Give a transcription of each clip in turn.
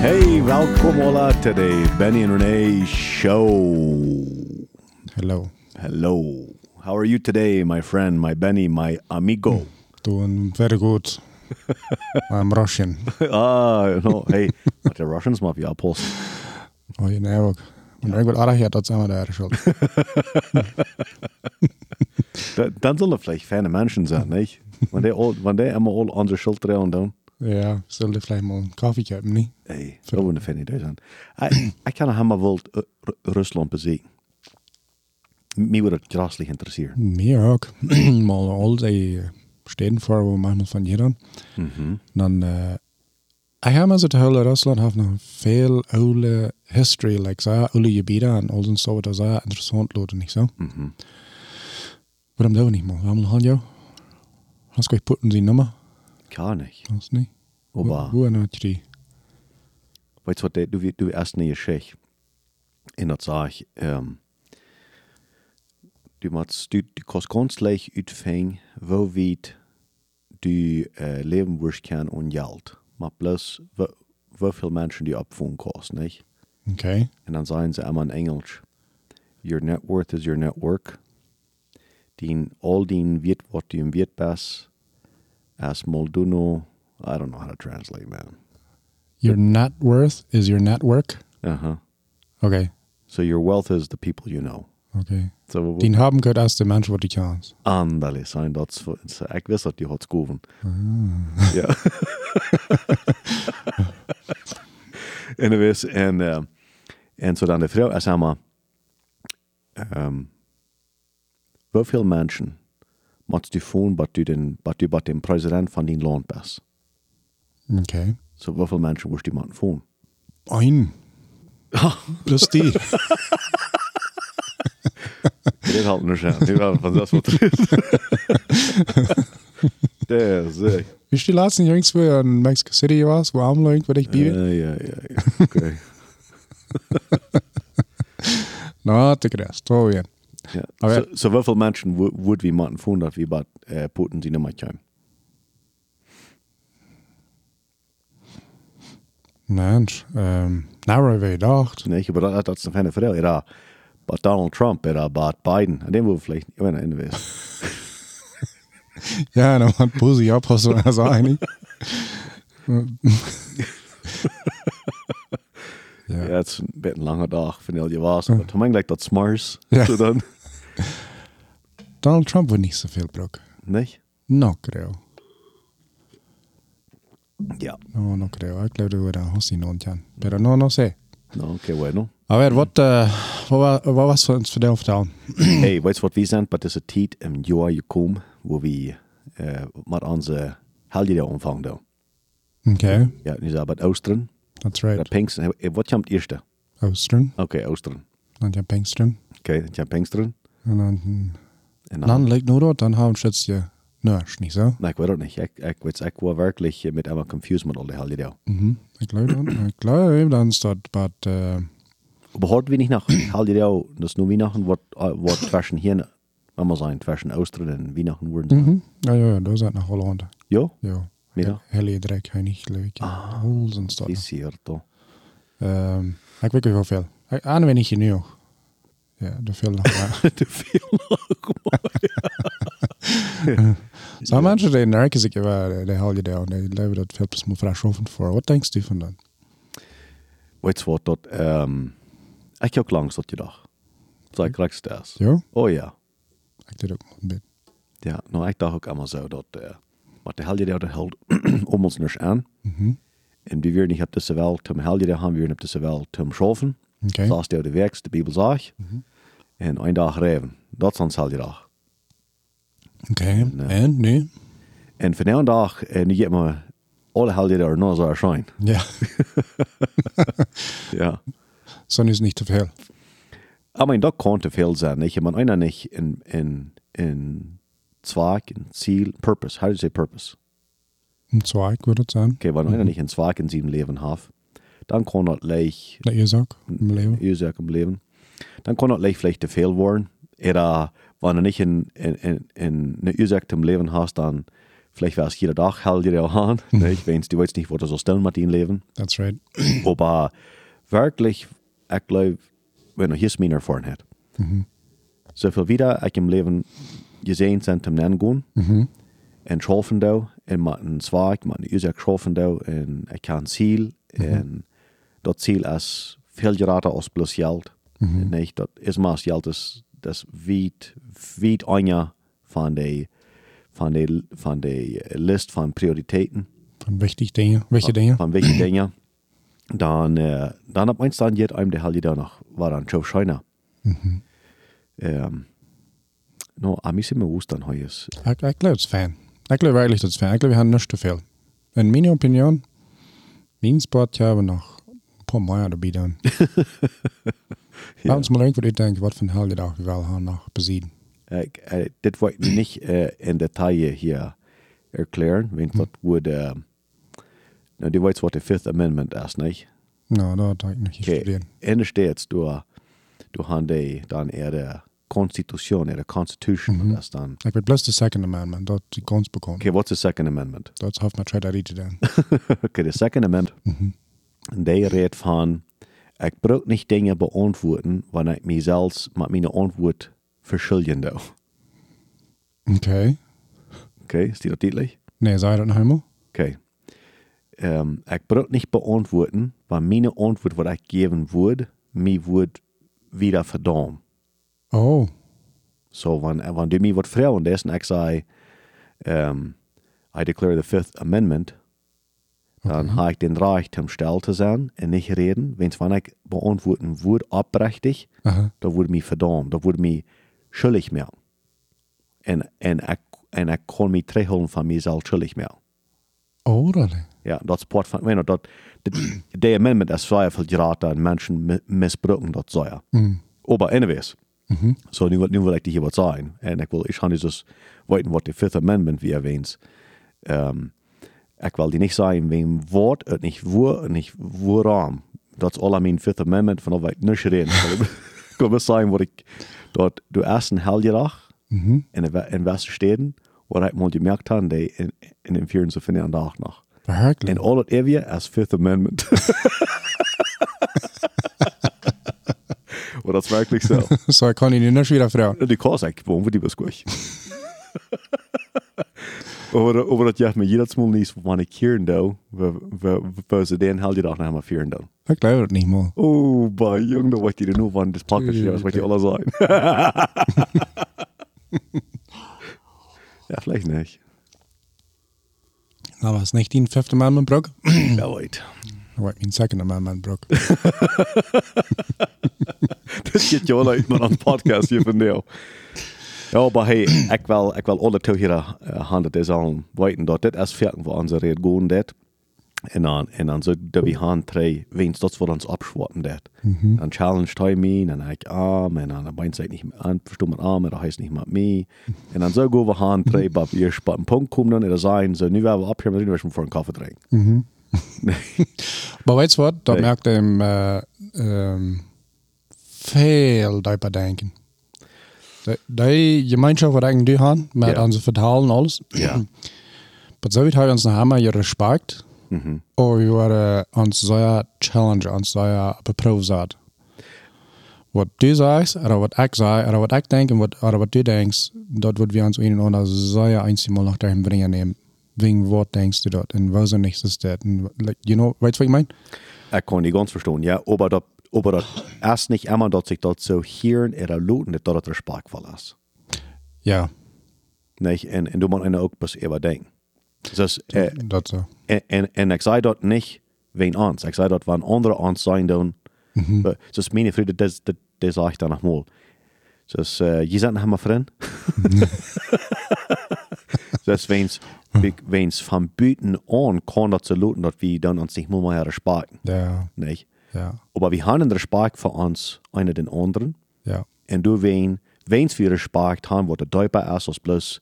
Hey, welkom alla to the Benny and Renee show. Hello. Hello. How are you today, my friend, my Benny, my amigo? Doing very good. I'm Russian. ah, no, hey, wat de Russians mag je post. Oh, je nee ook. Maar ik wil aardig dat zijn we daar schuld. Da- Dan zullen vielleicht fijne Menschen zijn, niet? Wanneer die, al- wanneer die allemaal al onze schuld trainen doen. Ja, zullen we vielleicht mal een koffie hebben, niet? Hey, dat wouldn't fijn idee zijn. Ik, ik kan helemaal wel uh, Ru- Rusland bezien. Mij würde het grasslich interessieren. Mir ook. mal al die steden voor, wo manchmal van hier dan. Mhm. Dan, uh, ik heb maar het hele Rusland heeft nog veel oude history, like zo, oude gebieden en al zijn zo, dat is ook interessant, lood niet zo. Mhm. Waarom doen we niet mal? Waarom gaan jou? Hast du putten sie Nummer? Gar nicht. Hast nicht? Aber, Wo hat die? weißt du du, du, erst nie Schech. En dat zag ik, um, du mats, du, du kost konstlich utfäng, wo wit du uh, leben wirst kann und Geld. Maar plus, wo, wo viel Menschen die abfuhren kost, nicht? Okay. En dan sagen sie immer in Englisch, your net worth is your network. Din, all din vet wat du vet bäst, as molduno, I don't know how to translate, man. Your net worth is your network? Uh-huh. Okay. So your wealth is the people you know. Okay. So, Die haben gehört als der Mensch, wat die kans. Andale, sein dat så jeg visste at de hadde skoven. Ja. Anyways, en, uh, en så den vrouw er samen, um, hoeveel mensen moet du voelen dat du den, dat du bat den president van die land bent? Okay. So hoeveel mensen moest die man voelen? Ein. Plus die. Dit had nog zijn. Dit had van dat wat er is. Der ist sick. Wie ist die letzten Jungs, wo ihr in Mexico City warst, wo Amlo irgendwo dich biebe? ja, ja, ja. Okay. Na, det gräs. Då igen. Ja. Aber- så, så hvorfor mensen would vi måtte fundet at vi bare uh, Putin sine mig kjem? Mensch. Ähm, Nara wie gedacht. Nee, maar dat, dat is een fijne verhaal. Ja, but Donald Trump, ja, but Biden. En den wil vielleicht, weet niet, anyways. Ja, dan hat Pussy abpassen, also eigentlich. Ja, ja. het is een beetje een lange dag, vind je was. Maar toen denk ik dat smars. Ja. So dan, Donald Trump wird nicht so viel Bruck. nee? No, creo. Ja. No, no creo. Ich glaube, du auch sie noch nicht Pero no, no sé. Nou, oké, bueno. A ver, wat, uh, wat, wa- wat was voor ons vertel vertellen? hey, weet je wat we zijn? Het is een tijd im jaar gekomen, waar we uh, met onze helden omvang doen. Okay, Ja, nu zijn we het Oosteren. that's Dat right. Pinks, eh, wat komt het eerste? Oostern, Oké, Oosteren. dan ja Pinkstern. Oké, dat Pinksteren. En dan, En dan nur dort, dann haben jetzt je nicht so? Ik weet het niet. Ik, ik, weet, ik was werkelijk eh, met Emma confused met al die helden. Mhm. Ich glaube, dann, ich glaube, dann ist dort, but, uh, Aber heute wenig nach helden, das nur Weihnachten, uh, wat zwischen hier, wenn man sagen, zwischen Oosteren und Weihnachten wurden. mhm. Ja, ja, ja, da sind nach Holland. Ja, Ja. middag. Hellige Dreck, niet leuk. Ah, Hols en stad. Die zie je toch. Um, ik weet wel veel. Ik aan weet niet nu. Ja, de veel nog maar. Te veel. Zo mensen die nerken zich wel, de hal je daar. Die leven dat veel pas moet fresh oven voor. Wat denkst du van dan? Weet je wat, dat, um, ik heb ook langs dat je dag. Zo, ik krijg het Ja? Oh ja. Ik deed ook nog een beetje. Ja, nou, ik dacht ook allemaal zo dat, uh, maar de helden, dat held om ons niks aan. Mhm. En we weer niet op de wel, zum helden, gaan we weer op de wel, zum schoven. Oké. Zoals de de werks, de Bibel zegt. En een dag reven. Dat is ons heldendag. Oké. Nee. En nu? En van een dag, en nu get me alle helden er nog zo erschijn. Ja. Ja. Zo is niet te veel. I mean, dat kan te veel zijn. Ik maar einer niet in, in, in Zweig, in Ziel, Purpose. How do you say purpose? Een zwaar, ik würde het zijn. Okay, wenn einer nicht in Zweig in seinem Leben hat, dann kann das leicht, Dat je zag, im leven. Ursache im Leben, dann kann das leicht vielleicht te veel worden. Oder wenn du nicht in, in, in, in eine Ursache im Leben hast, dann Vielleicht wäre es jeder Tag, hält jeder an. Nicht? Wenn du weißt nicht, was du so stellen mit deinem Leben. That's right. Aber wirklich, ich glaube, wenn du hier meine Erfahrung So viel wieder ich im Leben gesehen sind, zum Nennen gehen. En schaffen da, en met een zwaak, met een uzak schaffen da, en ik kan ziel, en dat ziel is veel geraten als plus geld. Nee, dat is maar geld, is, dat is wiet, wiet anja van de, van de, van de list van prioriteiten. Von wichtig Dinge. Welche Dinge? Van welche dingen. Dan, uh, dan op mijn stand jet einem de helje daar nog, waar aan Joe Scheiner. Um, no, a mí sí me gustan hoyes. Ich, ich glaube, es fan. Ich glaube wirklich, das fan. Ich glaube, wir haben nicht zu viel. In meiner Opinion, mein Sport ja aber noch ein paar Mal dabei dann. Ja. Lass uns mal irgendwo denken, was für ein Helgedag wir wel noch besiegen. Ik, eh, dit wil ik niet eh, in detail hier erklären, want dat würde, nou, du weißt, was der Fifth Amendment ist, nicht? Ja, da hat ich nicht Okay. studiert. En steeds, du, du hast die, dann eher der Konstitution, eher der Constitution, das dann, Ich will bloß das Second Amendment, dort die ganz bekommen. okay, what's the Second Amendment? Dort hat man Trader Rite dann. okay, der Second Amendment, der redet von, ich brauche nicht Dinge beantworten, wenn ich mich selbst mit meiner Antwort verschulden darf. Okay. Okay, ist die das deutlich? Nee, sei das noch einmal? Okay. Ähm, ich brauche nicht beantworten, weil meine Antwort, was ich geben würde, mir wird wieder verdammt. Oh. So, wenn, wenn du mir was fragen lässt und ich sage, ähm, I declare the Fifth Amendment, dann habe ich den Recht, um still zu sein und nicht reden. Wenn's, wenn ich beantworten würde, abrechtig, Aha. da würde mich verdammt, da würde mich schuldig mehr. Und, und, ich, und ich kann mich treffen von mir selbst schuldig mehr. Oh, really? Ja, dat sport van, weet je, dat, de, de amendment is vrij veel geraten en mensen mi- misbruiken dat zo ja. Aber anyways, so nu, nu wil ik hier wat zeggen. En ik wil, ik ga dus weten wat de Fifth Amendment wie erwähnt. Um, ik wil die niet zeggen, wem woord het niet woord en niet waarom. Dat is al mijn Fifth Amendment, vanaf ik niet reden. Ik wil maar zeggen wat ik, dat de eerste helgedag in de we- in Westersteden, wat ik mal gemerkt habe, die in, in den Vieren zu finden an der Nacht noch. Wirklich? En al het even als Fifth Amendment. Maar dat is werkelijk zo. so, ich kann ihn nicht wieder fragen. Die kost ik voor die beskuich. Over, over dat je me jedes Mal niet van ik hier en doe, we ze den hel je dag naar maar vier en doe. Ich glaube das nicht mal. Oh, bij jong, dan wat je er nu van dit podcast, dat wat je alles zijn. ja, vielleicht nicht. Aber es nicht den Fifth Amendment broke? Ja, wait. Or mein Second Amendment broke. Das geht ja alle uit naar een podcast hier van jou. Ja, maar hey, ik wil, ik wil alle twee hier uh, handen des aan weten dat dit is veertig voor onze red gaan dit. En dan, en dan zo dat we gaan twee, wens dat voor ons abschwarten dit. Dan challenge hij me, dan ik arm, en dan beint zij niet meer aan, verstoot met arm, dat heißt niet met me. En dan zo gaan we gaan twee, maar je spat een punt komen dan, en dan zijn ze, nu werden we abhören, nu werden we voor een koffie drinken. Aber weißt du was? Da Nee. merkt er äh, ähm, viel darüber denken. Die, Gemeinschaft, die eigentlich haben, mit Ja. unseren Vertalen alles. Ja. Aber so wie uns haben wir Respekt. Mhm. Und wir waren uns sehr challenge, uns sehr beproefd. Wat du sagst, oder was ich sage, oder was ich denke, wat, oder was du denkst, dort wird wir uns einen oder sehr einmal nach dahin bringen nehmen. Wegen was denkst du dort? Und was ist das? Und, like, you know, weißt du, was ich meine? Ich kann die ganz verstehen, ja. Aber das, aber das erst nicht immer, dass sich das so hier in der Luten, dass das respektvoll ist. Ja, Nicht? En, en du moet er ook pas even denken. Dus, eh, das so. en, en ik zei dat niet wegen ons. Ik zei dat wanneer anderen ons zijn doen. Mhm. Dus mijn vrienden, dat, dat, dat zeg ik dan nog mal. Dus uh, je zet nog maar vriend. dus wens, wens van buiten aan kan dat ze luten dat we dan ons niet meer respecten. Ja, Nicht? Ja, Aber wir haben Respekt für uns, einer den anderen. ja. En du wen, wens wir Respekt haben, wo der Deuter ist, als bloß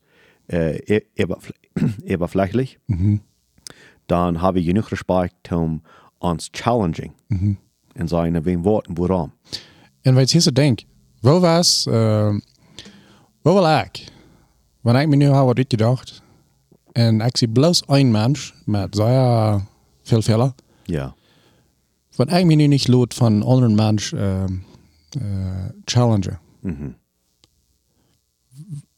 äh, e- oberflächlich, dann haben wir genug Respekt, um uns challenging und sagen, wen Worten, woran. En weet je, ik denk, wel was, uh, wel wel ik, wanneer ik me nu had wat uitgedacht, En ik zie bloos een mens met zeer veel fehler. Ja. Wat me nu niet loot van anderen mens ähm, äh, challengen. Mhm.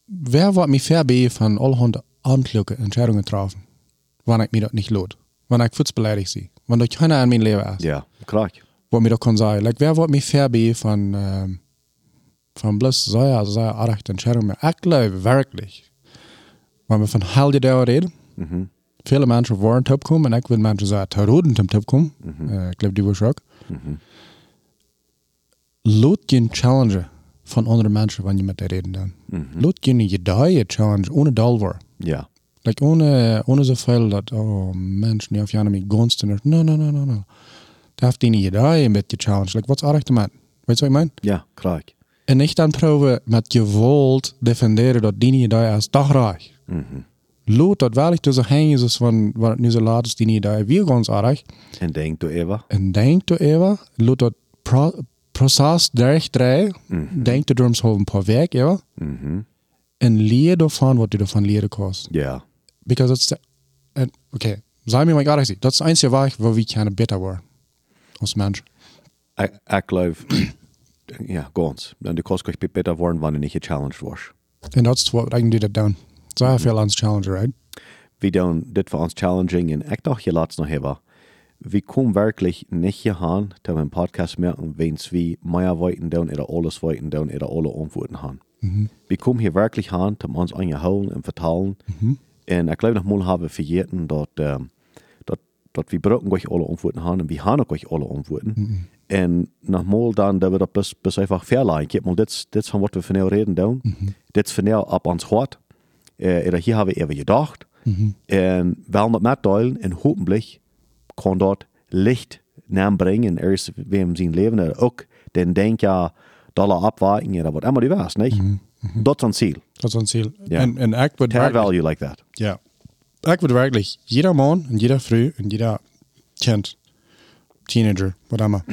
Wer wordt me verbe van allerhand amtelijke Entscheidungen treffen, wanneer ik me dat niet loot? Wanneer ik voetsbeleidigd zie? Wanneer dat keiner in mijn leven is. Ja, klar. Wat me dat kan zeggen. Like, wer wordt me verbe van, ähm, van bloos zeer, zeer aardige Entscheidungen? Ik geloof werkelijk, wanneer we van halde dauer reden, Mhm. Viele mensen waren top komen en ik wil mensen zeggen, te roden ten top komen. Eh, ik geloof die was ook. Mhm. Laat je challengen van andere mensen wanneer je met die reden dan. Mhm. Laat je je die challenge ohne dal war. Ja. Like ohne, ohne zoveel dat, oh Mensch, nu of jij mij gunsten. er- No, no, no, no, no. Daar heeft die niet je met je challenge. Like, wat is aardig te man? Weet je wat ik meen? Ja, klar. En niet dan proberen met geweld defenderen dat die niet je is toch raar. Mhm. Is van wat het nu zo laat is die niet je weer ganz aardig. En denk du even. En denk du laat dat pro proces durchdraaien. Mhm. Denk du erom zo een paar werk, ja. Mhm. En daarvan wat du ervan leren kost. Ja. Because it's the, and, okay, sei mir mal nicht, das ist das einzige Weg, wo wir keine besser werden. Als Mensch. Ik geloof, ja, ganz. En du kannst gleich beter worden, wanneer niet gechallenged was. En dat is wat ik doe dat dan. Sehr veel ans Challenger, right? We doen dit voor ons challenging en ik dacht je laatst nog hebben. We komen wirklich nicht hier aan, dat we een podcast merken, wens we meer weten doen, oder alles weten doen, oder alle antwoorden haben. We komen hier wirklich aan, om ons aan je houden en vertalen. En ik geloof nog mal hebben vergeten dat, um, dat, dat we brauchen gleich alle antwoorden haben en we haben auch gleich alle antwoorden. En nogmaals dan dat we dat best, best einfach verleihen. Is- dit is van wat we van jou reden doen. Dit is van jou op ons oder hier hebben we even gedacht. En we willen dat metdelen en hopelijk kan dat licht nabrengen. Er is we hem zien leven er ook. Dan denk je, dollar afwijking oder wat immer du was, niet? Dat is een ziel. Dat is ons ziel. Ja. Ik wil To have werkelijk, value like that. ja. Ik wil werkelijk, jeder man en jeder vrouw en jeder kind, teenager, wat immer,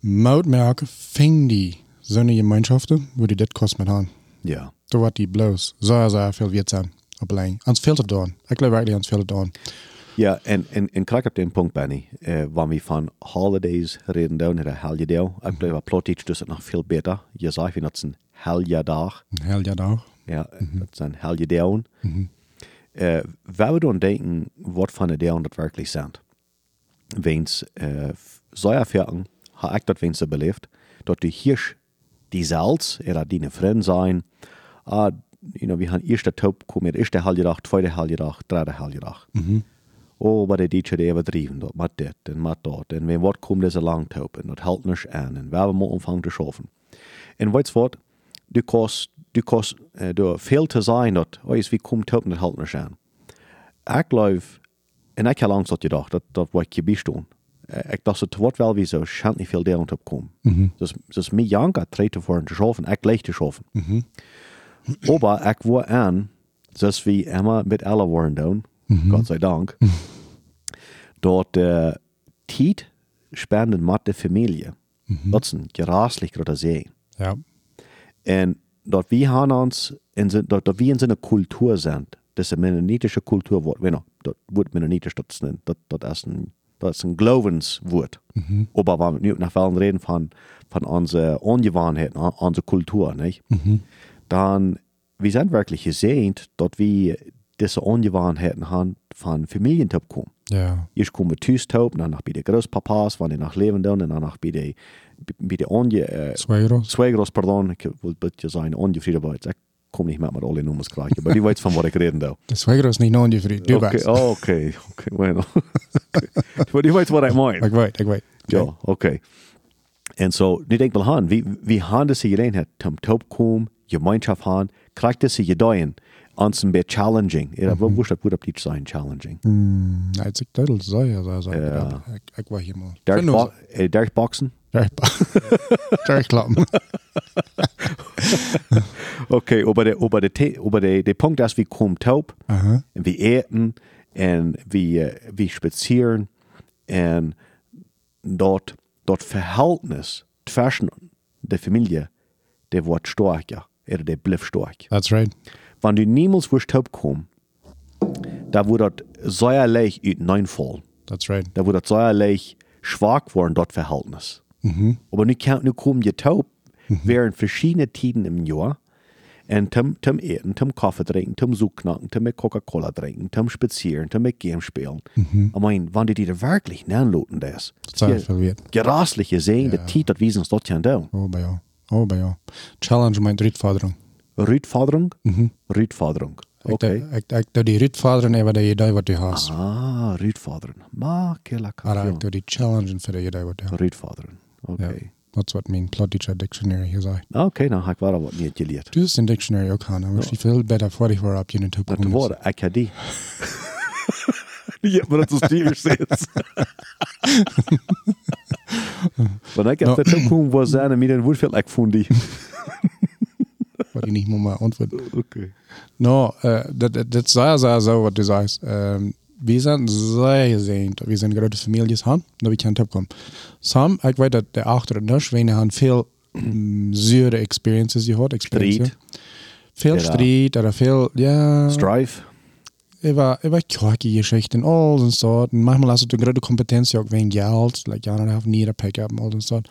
moet merken, ving die zo'n gemeenschaften, wo die dit kost met aan. Ja. Zo wat die bloos, zo zo veel wit zijn. Op alleen. Ans veel te doen. Ik geloof werkelijk ans veel te doen. Ja, en, en, en kijk op den punt, Benny. Uh, wanneer we van holidays reden doen, oder helgedag, ik geloof dat plot iets dus het nog veel beter. Je zegt, dat is een helgedag. Een heel jaar dag. Ja, dat is een helgedag. Uh, we dan denken, wat van de dagen dat werkelijk zijn. Wens, uh, verken, ha ik dat wens beleefd, dat du hier die zelfs, oder die vriend zijn, ah, you know, we gaan eerste top komen, eerste helgedag, tweede helgedag, derde helgedag. Oh, wat die die overdreven, dat met dit en met dat. En wenn wat komt deze langtop en dat helpt niet aan. En we hebben moeten omvangen te schaffen. En wat? Du kost, du kost, du veel te zijn dat, oh, is wie komt top en dat helpt niet aan. Ik geloof, en ik heb langs dat gedacht, dat, dat wat je bijstaan. Uh, ik dacht, het wordt wel wie zo schijnt niet veel deel op komen. Dus, dus mij janka treten voor te schaffen, ik leeg te schaffen. Aber ik word aan, zoals we immer met alle worden doen, Gott sei Dank, dat uh, tijd spenden met de familie. Dat is een geraselijk grote zee. Ja. En dat we gaan ons, in dat, dat we in zijn cultuur zijn, dat is een mennonitische wordt, weet je, dat wordt mennonitisch, dat is een, dat, dat is een, dat is een gelovenswoord. Aber wenn wir nach Wellen reden von, von unseren Ungewohnheiten, an- unserer Kultur, nicht? Dann, wir sind wirklich gesehen, dass wir diese Ungewohnheiten haben von Familientop kommen. Ja. Ich komme Tüstop, dann nach bei den Großpapas, wenn ich nach Leben dann, und dann bei den, bei den Onge, äh, Suegros. Schwägeros, pardon, ich will bitte sein, ungefähr dabei. Ich komme nicht mehr mit alle Nummern gleich, aber die weiß, von was ich reden da. De Suegros niet nog niet vriend. Du Okay, weißt. oh, okay, okay, bueno. Aber die weiß, was ich meine. Ik weet, ik weet. Ja, okay. En zo, nu denk ik wel aan, wie, wie gaan deze gelegenheid om top komen, gemeenschap gaan, krijgt deze gedeien, ons een beetje challenging. Ja, wat moest dat goed op iets zijn, challenging? Hmm, nee, het is ik duidelijk zo, ja, zo, zo. Ja. Ja. Ik, ik was hier maar. Derg, Vind bo ons- eh, derg boxen? Derg Derg klappen. Okay, aber der, aber der, aber der, der Punkt ist, wir kommen top, Aha. und wir eten, und wir, äh, wir spazieren, und dort, dort Verhältnis zwischen der Familie, der wird stärker, oder der bleibt stark. That's right. Wenn du niemals wirst kommen, da wo dat säuerlich ut neinfall. That's right. Da wo dat säuerlich schwach worden dort Verhältnis. Aber nu, kann, nu kommen je taub während verschiedene Tiden im Jahr und zum, zum Eten, zum Kaffee trinken, zum Suchknacken, zum Coca-Cola trinken, zum Spazieren, zum Game spielen. Ich meine, wenn die dir wirklich nanloten das, viel wert. gerasliche sehen, die Tiet, das wiesen es dort ja. Oh, bei ja. Oh, bei ja. Challenge meint Rittvaderung. Rütfaderung? Rütfaderung. Okay. Ik, ik, ik die Rittvaderung über die Idee, was du hast. Ah, Rütfaderung. Ma, che la Aber ich cazzo. die Challenge für die Idee, was du hast. Rütfaderung. Ja. Okay. That's what mein Plotteacher Dictionary hier sagt. Okay, dan ga ik wel wat niet geleerd. Du hast den Dictionary kann, aber ich viel besser vor dich vor ab, je nicht Dat ja, maar dat is duur steeds. Maar ik heb het ook gewoon was zijn en midden woord veel ik vond die. Was ich nicht mal antworten. Oké. No, äh, das, das, das sei sehr so, was du sagst. Ähm, wir sind sehr gesehen, wir sind gerade Familien haben, da wir Tipp kommen. Sam, ich weiß, dass der Achter und der Schwäne haben viel mm, süre Experiences gehabt. Experiences. Strijd. Viel Ja. Streit oder viel, ja, Strife. Über, über Quirky-Geschichten, all so. Und manchmal hast du gerade Kompetenz auch wegen Geld, like, ja, dann have need a pick-up und all so sort.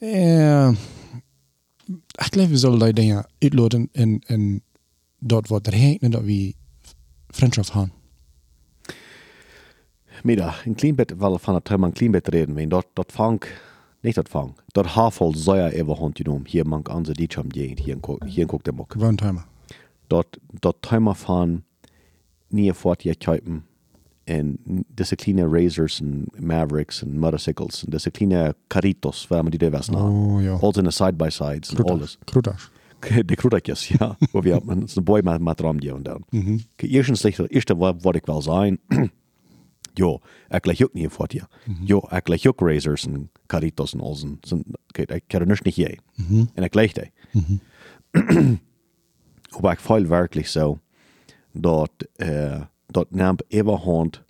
Ja, ich glaube, wir sollen die Dinge uitloten en, en dort wat er hängt, dat we Freundschaft haben. Mida, een klein beetje wel van het thema beetje reden. Wenn dat, dat fang, niet dat fang. Dat hafel zou je even hond genomen. Hier mank andere die gegend. Hier in hier in kok dem ook. Gewoontimer. dat, dat thema van nie fort je kuipen en deze kleine Razors en Mavericks en motorcycles en deze kleine Caritos, waar man die daar was Oh, ja. Alles in de side-by-sides. Krutas. De krudertjes, ja. Met ram die en dan. Mhm. Eerstens ligt er, eerste wat, wat ik wel zijn, jo, ik leg ook niet fort je. Jo, ik leg ook Razors en Caritos en alles. En, zijn- kijk, ik kan er niks niet je. En ik leg die. Aber ich fühle wirklich so, dass, äh, dass nam überhand,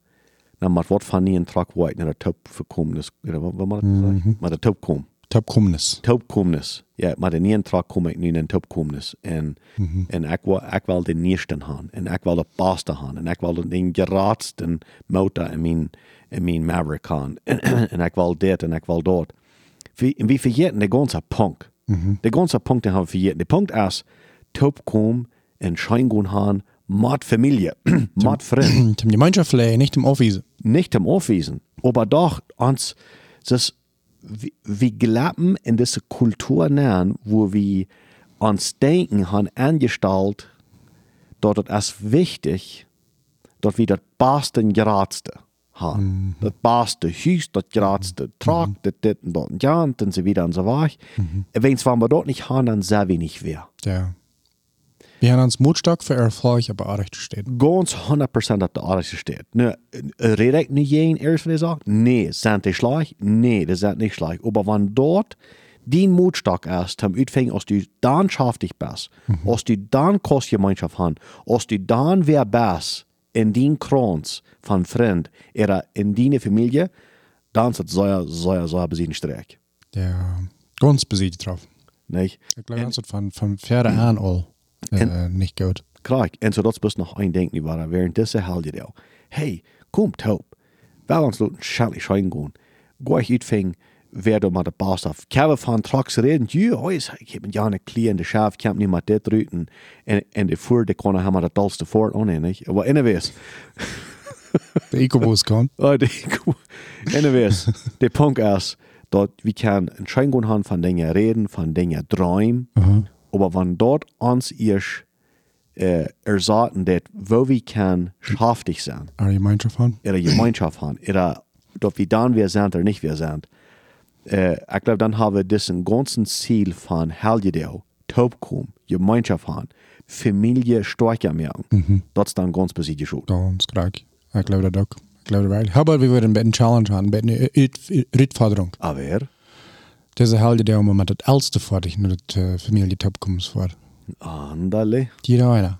nam mat wat van nie een trak white naar de top verkomnis, wat wat moet ik zeggen? Maar de top kom. Top komnis. Top komnis. Ja, maar de nie een trak kom in een top komnis. En, en ik wil, ik wil de nieuwste gaan. En ik wil de beste gaan. En ik wil de, de geraadste motor in mijn, in mijn Maverick gaan. en ik wil dit en ik wil dat. Vi, vi vergeten de ganze Punkt. De ganze Punkt den haben wir vergeten. Der Punkt ist, top kom en scheingun han, mat Familie, mat Freund. Zum Gemeinschaft lei, nicht im Office. nicht im Aufwiesen, aber doch uns das wie glappen in diese Kultur nähern, wo wir uns denken haben angestellt, dort ist es wichtig, dort wir das beste und geradste haben. Das beste Hüs, das geradste Trag, das dit und dort und ja, und so wieder und so weiter. Wenn es wir dort nicht haben, dann sehr wenig wer. Ja. Wir haben uns Mutstock für Erfolg, aber auch recht steht. Ganz 100% op de aardige steht. Nu, red ik nu geen eerst van sagt? Nee, sind die schlecht? Nee, die sind nicht schlecht. Aber wenn dort die Mutstock ist, zum Utfängen, als du dann schaftig bist, als du dann Kostgemeinschaft hast, als du dann wer bist, in den Kranz von Freund, oder in deine Familie, dann ist es sehr, sehr, sehr besinnstreck. Ja. Ganz besiegt drauf. Nicht? Ich glaube, das ist von, von Pferde an all äh, nicht gut. Kijk, en zodat best nog een denkt niet waar, während deze helden deel. Hey, kom taub. Wel ons laten schadelijk zijn gaan. Gooi ik uitving, wer du mal der Boss auf. Habe von Trucks reden, ja, heute, ich habe ja eine Klie in der Schaf, ich habe nicht mal das drüten. Und, und die Fuhr, die kann haben wir das dollste Fort ohne, nicht? Aber anyways, Der Ecobus kann. oh, die, anyways, der Punkt ist, dort, wir können Entscheidungen haben von Dingen reden, von Dingen träumen. Aber wenn dort uns erst äh, ersaten, dass wo wir können schaftig sein, you Gemeinschaft haben? ihre Gemeinschaft haben, ihre, dort wie dann wir sind oder nicht wir sind, äh, ich glaube, dann haben wir diesen ganzen Ziel von Helgedeo, Taubkum, Gemeinschaft haben, Familie stärker machen. Das ist dann ganz schon. Ganz gleich. Ich glaube das auch. Ich glaube das right. Aber wir würden eine Challenge haben, eine Rittforderung. Aber, Deze helden die om met het oudste voor dich, naar het uh, familie top komt voor. andale, Jeder einer.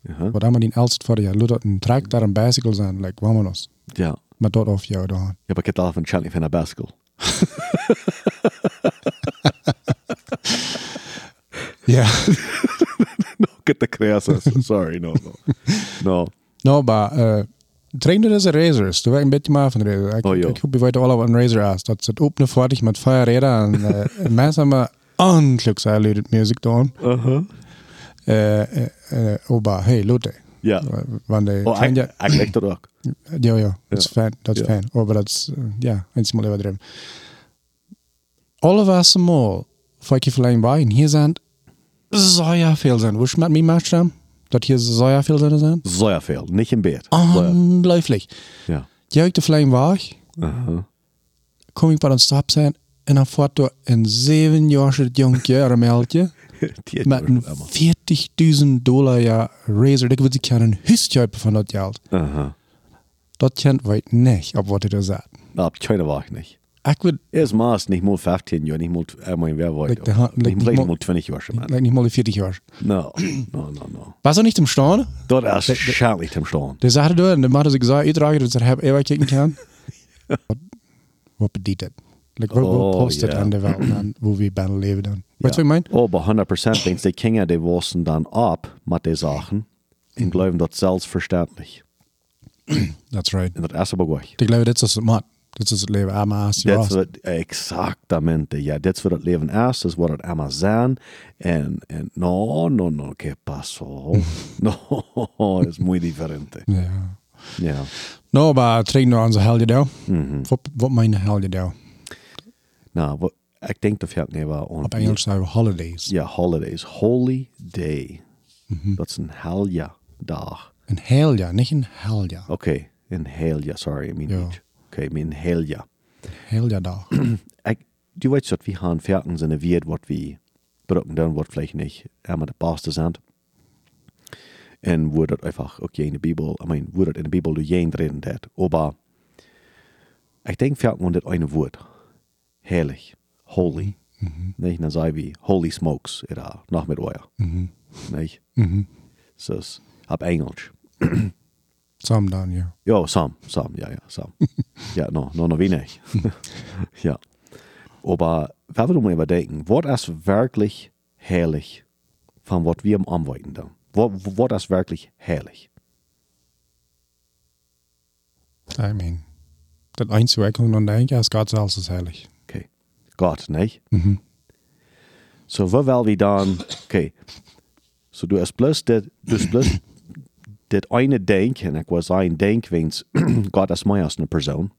ja, Wat allemaal die oudste voor dich, lukt een tractor en bicycle zijn, like, wamonos. ja. Maar dat of jou dan. Ja, aber ich hätte auch von Charlie von der Baskel. Ja. no, get the creases. Sorry, no, no. No. No, maar uh, trainen is een razors. Werk een beetje maar van de razor. Ik, Oh, ja. ik hoop je weet al wat een razor is. Dat is het openen fertig met vier reden. En uh, mensen hebben ongelukkig zijn luid muziek doen. Uh-huh. Uh, uh, uh, opa, hey, Lotte. Ja. Want de Oh, ik, ja, dat ook. ja, ja, dat is Ja. fijn. Dat is Ja. fijn. Oh, maar dat is, uh, ja, eens maar overdreven. Alle was mal, je verlijn bij. En hier zijn zo veel zijn. Hoe met me match dan? Dat hier zo veel zijn zijn? Sehr veel. Niet in bed. Ah. Sehr. Ongelooflijk. Ja. Juik de vlijn weg. Uh-huh. kom ik bij een stap zijn en dan voort door een zevenjarig jonkje, een meldje, Die met een 40.000 dollar ja razor. Ik wil ik kan een huis kopen van dat geld. Uh-huh. Dat kent weet niet op wat hij er zat. Nou, op China war ich nicht. Ik wil, Erst mal ist nicht mal 15 Jahre, nicht mal, äh, mein, wer war Like like Nicht nicht mal mal- 20 Jahre schon, man. lijkt niet mal die 40 jaar. No, no, no, no. Was er niet im staan? Dort ist schadlich zum Stehen. De zaten door en de mannen zich zo uitdragen dat ze hebben eeuwig kijken kan. Wat- Wat bedient het? Like, Oh, post het ja. aan de wereld aan hoe we bijna leven dan? Weet je wat ik meen? Oh, bei 100% denkst die Kinder, die wussten dann ab mit den Sachen und glauben das selbstverständlich. That's right. Und das ist aber gut. Ik geloof dit is het mat. Dit is het leven aan mijn Das wird exaktamente, ja, das wird das Leben erst, das wird das einmal sein. Und, und no, no, no, ¿qué pasó? no, es muy diferente. Ja. Ja. Nou, maar train nou aan zijn helje daar. Mhm. Wat, wat mijn helje daar? Nou, wat, ik denk dat je het wel Op Engels zeggen we holidays. Ja, holidays. Holy day. Dat is een helja dag. Een helja, niet een helja. Oké, een helja, sorry, I mean Ja. niet. Okay, een helja. Helja dag. Ik, du weißt, dat we gaan verken zijn weer wat we drukken dan, wat vielleicht nicht immer de beste zijn. En wo dat einfach, okay, in de Bibel, I mean, wo dat in de Bibel du jen reden dat. Aber ich denke, verken und das eine Wort. Herrlich. Holy. Nicht? Dann sei wie Holy Smokes, oder mit euer. Nicht? Mhm. Så s- op Engelsk. Sam dan, ja. Jo, sam, sam, ja, ja, sam. ja, no, no, no, wie nicht. ja. Aber wenn wir mal überdenken, was ist wirklich herrlich von was wir am Arbeiten dann? Was, was ist wirklich herrlich? I mean, dat einzige waar ik aan denk is God zelfs is heilig. Okay. Gott, nicht? Mhm. So, wo will wir dann, okay. So, du hast bloß das, du hast bloß das eine Denken, ich was ein Denk, wenn's Gott ist mehr als eine Person.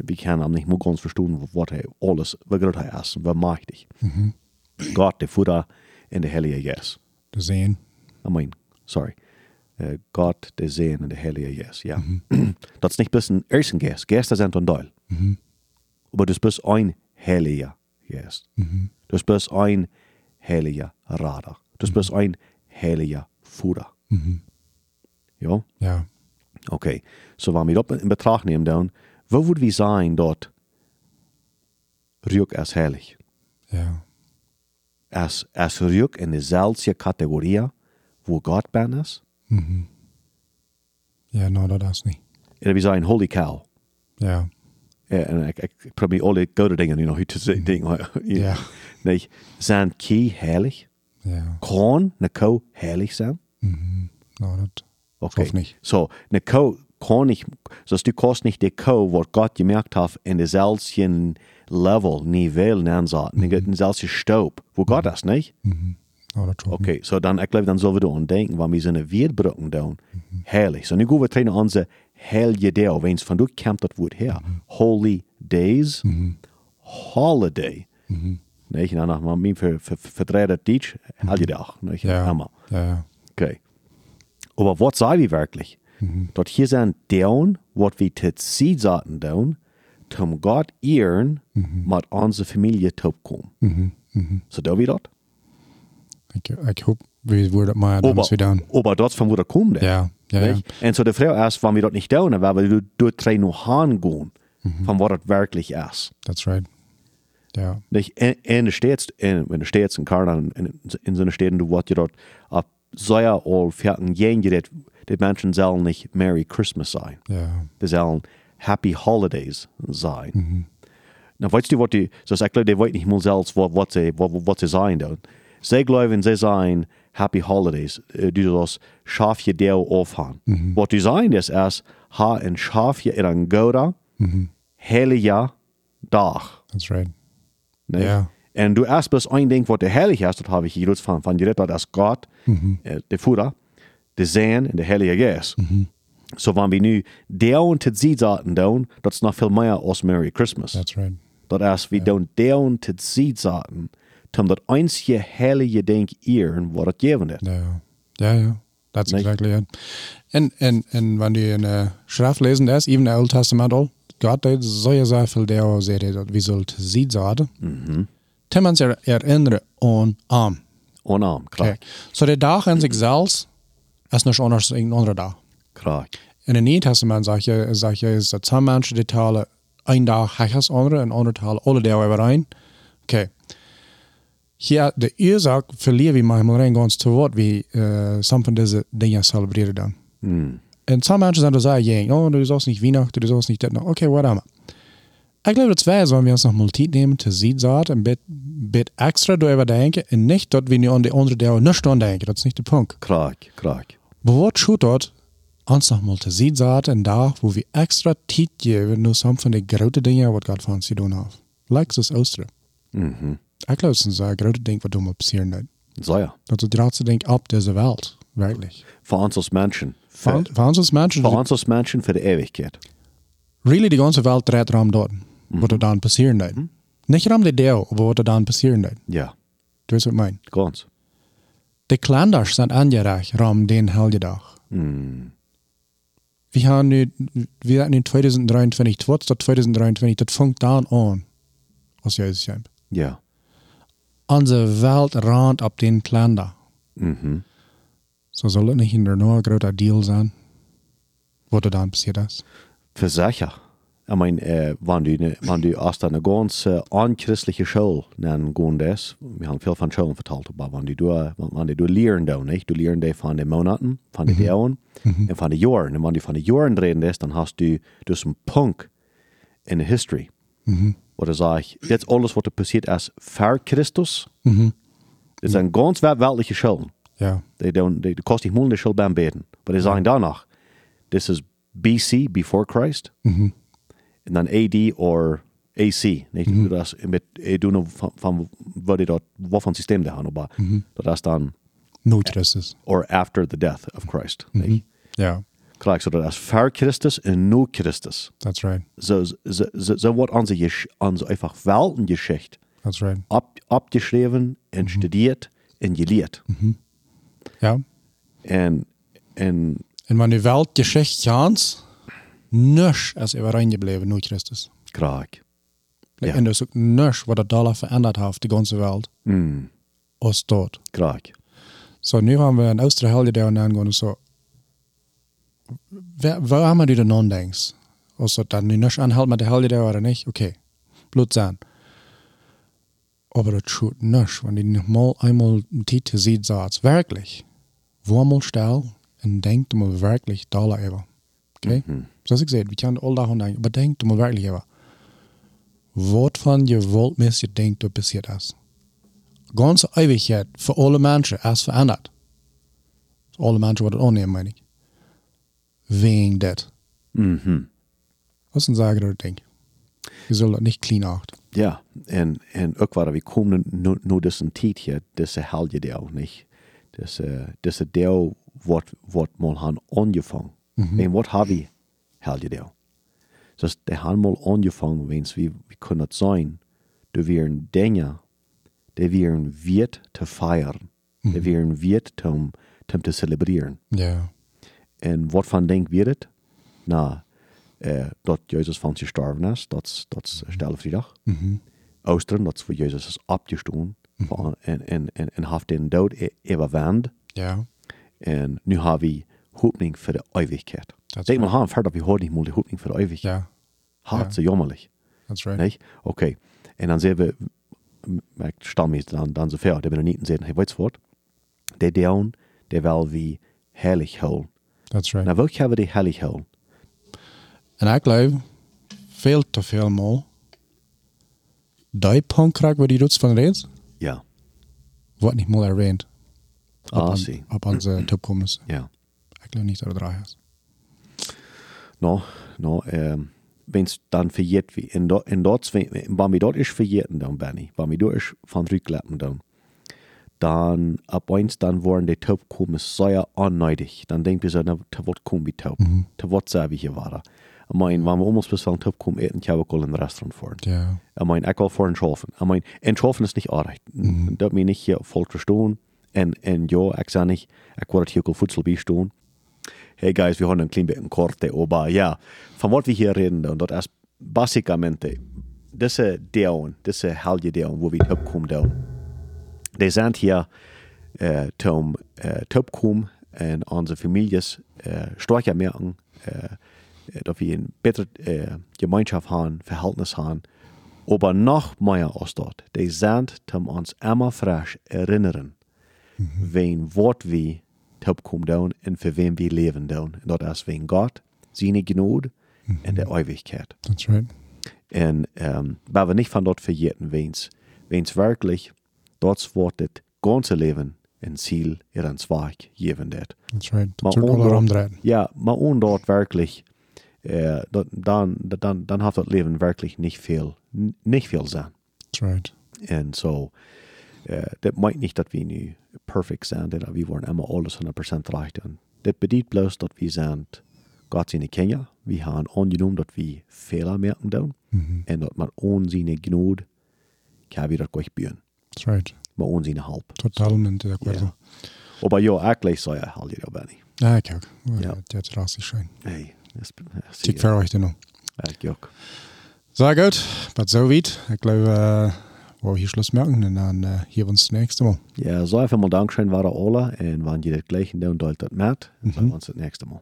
Wir können am nicht mal ganz verstehen, was er alles, was Gott er ist, was mächtig. Gott, der Vater und der Heilige Geist. De zeen. I mean, sorry. Äh, Gott, der Sehen und der Heilige Geist, ja. Das ist nicht bloß ein ersten Geist. Geister sind ein Teil. Aber das ist bloß ein Heiliger Geist. Das ist bloß ein Heiliger Radar. Das ist bloß ein Heiliger Vater. Ja? Ja. Okay. So, wenn wir das in Betracht nehmen, dann, wo würden wir sein dort? Rück ist heilig. Ja. Es, es rück in dezelfde Kategorie, wo Gott ben ist. Ja, nou dat is niet. En we zijn holy cow. Ja. Ja, en ik, ik probeer alle goede dingen nu nog uit te zeggen. Ja. Nee, zijn kie heilig? Ja. Kan een kou heilig zijn? Nou, dat Okay. geloof niet. So, eine Kuh kann nicht, so du kannst nicht die Kuh, was Gott gemerkt hat, in derselben Level, Niveau nennen sagen, in derselben Staub, wo Gott ist, nicht? Nou, dat geloof Okay, so dann, ich glaube, dann sollen wir daran denken, wenn wir so eine Wiederbrücken tun, herrlich. So, nu gehen wir trainen unsere heilige Day, wenn es von du kommt das Wort her. Holy Days, Holiday. Nicht? Und dann haben wir für, für, das Deutsch, heilige Tag, nicht? Ja. Hammer. Ja, ja. Okay. Aber was sagen wir wirklich? Dort hier sind down, was wir sie sagten down, zum Gott ehren, mit unserer Familie top kommen. So da wir dort? Ik, ik hoop, we worden maar dan Aber, aber dort von wo der kommt. Ja. Ja, ja. Und so die Frage ist, wenn wir dort nicht down, weil wir dort drei noch hingehen, von was das wirklich ist. That's right. Ja. Nicht? In, in der Stadt, in, in der Stadt, in Kardan, in, in so einer Städten, du wirst dort ab sehr all fertig, jenige, die Menschen sollen nicht Merry Christmas sein. Ja. Die sollen Happy Holidays sein. Nou, weißt du, was die, ich glaube, die weiß nicht mal selbst, was, was, sie, was, was sie sein dann. Sie glauben, sie sein Happy Holidays. Uh, du das Schafje deel aufhaben. Wat du sagen ist erst, ha ein Schafje in ein Goda, heilige Dag. That's right. Ne? Ja. En du bloß ein Ding, was der heilig ist, das habe ich hier von, von dir, das ist Gott, äh, der Vater, der Sohn und der Heilige Geist. So wenn wir nu down zu sie sagen, down, das ist noch viel mehr als Merry Christmas. That's right. Dat is we down down zu sie zum dat einzige heilige Ding ehren, was het geven ist. Ja, ja, ja. That's Nicht? exactly it. En, en, en wenn du in der Schrift lesen das, even der Old Testament all, Gott hat so sehr viel der dass wir sollte sie sagen. Mhm. Timmans er, erinnere an am. Onnaam, Okay. krak, So der Dag in sich selbst ist nicht anders als ein anderer Dag. krak. In dem Neuen Testament sagt je, sagt je, is dat some mensen die talen een dag hechas andere en andere talen alle dagen overeen. Oké. Hier, de oorzaak verlieren we manchmal rein ganz te woord wie uh, some van deze dingen celebreren dan. Mm. En some mensen zijn er zeggen, oh, du sollst nicht Weihnachten, du sollst nicht das noch. Okay, whatever. Ich glaube, das wäre, sollen wir uns noch mal Zeit nehmen, zu sehen, sagt, ein bit, bit extra darüber denken und nicht, dass wir an die andere Dauer nicht denken. Das ist nicht der Punkt. Krak. Aber was tut dort, uns noch mal zu sehen, ein Tag, wo wir extra Zeit geben, nur some von den großen Dingen, was Gott von uns tun hat. Like das Ostern. Mhm. Ich glaube, es ist ein großes Ding, was du mal passieren wird. So ja. Das ist das große Ding ab dieser Welt. Wirklich. Für uns als Menschen. Für, Für, uns als Menschen, für uns als Menschen für die Ewigkeit. really die ganze Welt dreht rum dort, was da dann passieren wird. Nicht rum die Deo, aber was da dann passieren wird. Ja, Du weißt, was ich meine. ganz. Die Kalenders sind angereicht rum den Heldendag. Mm. Wir haben nu, wir hatten in 2023, 2023, das fängt dann an, als Jesus sagt. Ja. Unsere Welt rand ab den Kalender. Mhm. So soll das nicht in der nur ein großer Deal sein, was da dann passiert ist. Für sicher. Ich meine, äh, wenn du, du einer ganz anchristliche Schule nennen gehen das, wir haben viel von Schulen vertalt, aber wenn du, du, wenn du lernen da, nicht? Du lernst die von den Monaten, von den Jahren und von den Jahren. Und wenn du von den Jahren reden das, dann hast du das einen Punkt in der History. Wo du sagst, jetzt alles, was da passiert ist, vor Christus, das ist ein ganz weltliche Schule. Ja, They don't, they, det kostar inte många själva beden. Men det är danach. This is BC, before Christ. Mhm. And then AD or AC. Nicht? Mm Das, mit, jag du nog van, van vad det då, vad för system det har nu bara. Det är dann, no Christus. or after the death of Christ. Mm Ja, Klar, så det är för Kristus och nu Kristus. that's right. Så, så, så, så vad unsere, Gesch- unsere einfach Weltengeschichte That's right. ab, abgeschrieben und studiert und gelehrt. Ja. Und, und En man die Welt Geschichte ganz, nisch ist überein geblieben, nur Christus. Krag. Ja. En dus ook nisch, wat het Dollar verändert hat, die ganze Welt, Mm, als dort. Krag. So, nu haben wir een Ooster helder daar aan gaan, so, waar haben wir denn non denkst? Als dat dan nu nisch anhält mit der helder daar oder nicht, okay, blut sein. Aber das tut nisch, wenn die noch mal einmal Titel sieht, sagt, wirklich, wo mal still und denkt mal wirklich Dollar über. Okay? Zoals ik zei, we kunnen all dag aan denken, maar er maar werkelijk even. Wat van je wilt mis je denkt dat passiert is. Ganze Ewigkeit für alle Menschen ist verändert. Alle Menschen worden annehmen, meine ich. Wegen das. Mhm. Was ist ein Sagen, das Ding? Wir sollen das nicht clean acht. Ja, en, en ook waar we komen nu, nu dus een tijd hier, deze helge deel, niet? Deze, deze deel wordt, wordt mal han aangevangen. En wat hebben we helge deel? Dus de han mal aangevangen, wens we, we kunnen het zijn, de weer dingen, de weer wird te feiern, de weer wird om, om te celebreren. Ja. En wat van denk wir het? Na, eh, dat Jezus van zich gestorven is, dat is- dat is Stellevrijdag. Oosteren, dat is voor Jezus is opgestaan van- en, en, en, en heeft den dood e- overwand. Ja. En nu hebben we hoopning voor de eeuwigheid. That's Denk right. aan, verder we horen niet meer de hoopning voor de eeuwigheid. Ja. Hart so jammerlich. That's right. Nicht? Okay. En dan zeggen we, ik stam is dan, dan zo ver, dat we nog niet zeggen, hey, weet je wat? De down, de wel wie heilig houden. That's right. Nou, welk hebben we die heilig houden? En ik geloof, veel te veel mal, die Punkt krijgt, waar die doet van reeds, Ja. wordt niet mal erwähnt. Ah, an, zie. op onze topkomers. Ja. Het draai is. No, no, ähm, wenn's dann verjährt wie, in, do, in dort, wenn wir dort ist verjährt dann, Benny, wenn wir dort ist von Rückklappen dann, dann, ab eins, dann waren die Taub kommen sehr unneidig. Dann denken wir so, na, da wird kommen wie Taub. Mhm. Da wird wie hier war. Ich meine, wenn wir uns bis von Taub kommen, eten, ich habe auch in ein Restaurant fahren. Ja. Ich meine, ich will vor Schofen. Ich meine, in Schofen ist nicht artig. Mhm. Dat mir nicht hier voll verstehen. Und, und ja, ich sage nicht, ich werde hier Futsal beistehen. Hey guys, wir haben ein klein bisschen korte, aber ja, von was wir hier reden, und das ist basicamente, diese Deon, diese halbe Deon, wo wir Topkum down. Die sind hier, äh, zum, äh, Topkum und unsere Families, äh, stärker merken, äh, dass wir eine bessere äh, Gemeinschaft haben, Verhältnis haben. Aber noch mehr als dort, die sind, um uns immer frisch erinnern, wen Wort wir Topkum down und für wen wir leben down. Und das ist wegen Gott, seine Gnade und der Ewigkeit. That's right. Und ähm, weil wir nicht von dort verjährten, wenn's, wenn's wirklich dort wird das ganze Leben ein Ziel ihren Zweig geben wird. That's right. Maar Dat soort onder- alle omdraaien. Ja, maar ohne dort wirklich, äh, dort, dann, dann, dann hat das Leben wirklich nicht viel, n- nicht viel sein. That's right. Und so, äh, das meint nicht, dass wir nu perfekt sind, oder wir wollen immer alles 100% recht. Das bedeutet bloß, dass wir sind Gott seine Kinder, wir haben angenommen, dass wir Fehler merken dürfen, Mhm. und dass man ohne seine Gnade kann wir das gleich bühen, That's right. ohne seine Halb. Totalmente de acuerdo. Ja. Aber ja, eigentlich so ja, halt ihr Benny. Ja, ik ook. Ja. Ja. Dat is rassig schön. Hey, das, das Ik ver euch noch. Ich auch. Sehr gut. Was so weit. Ich glaube, äh, wo wir hier Schluss merken, und dann äh, hier uns das nächste Mal. Ja, so einfach mal Dankeschön war alle. Und wenn ihr das gleiche tun, teilt das mit, dann sehen wir uns das nächste Mal.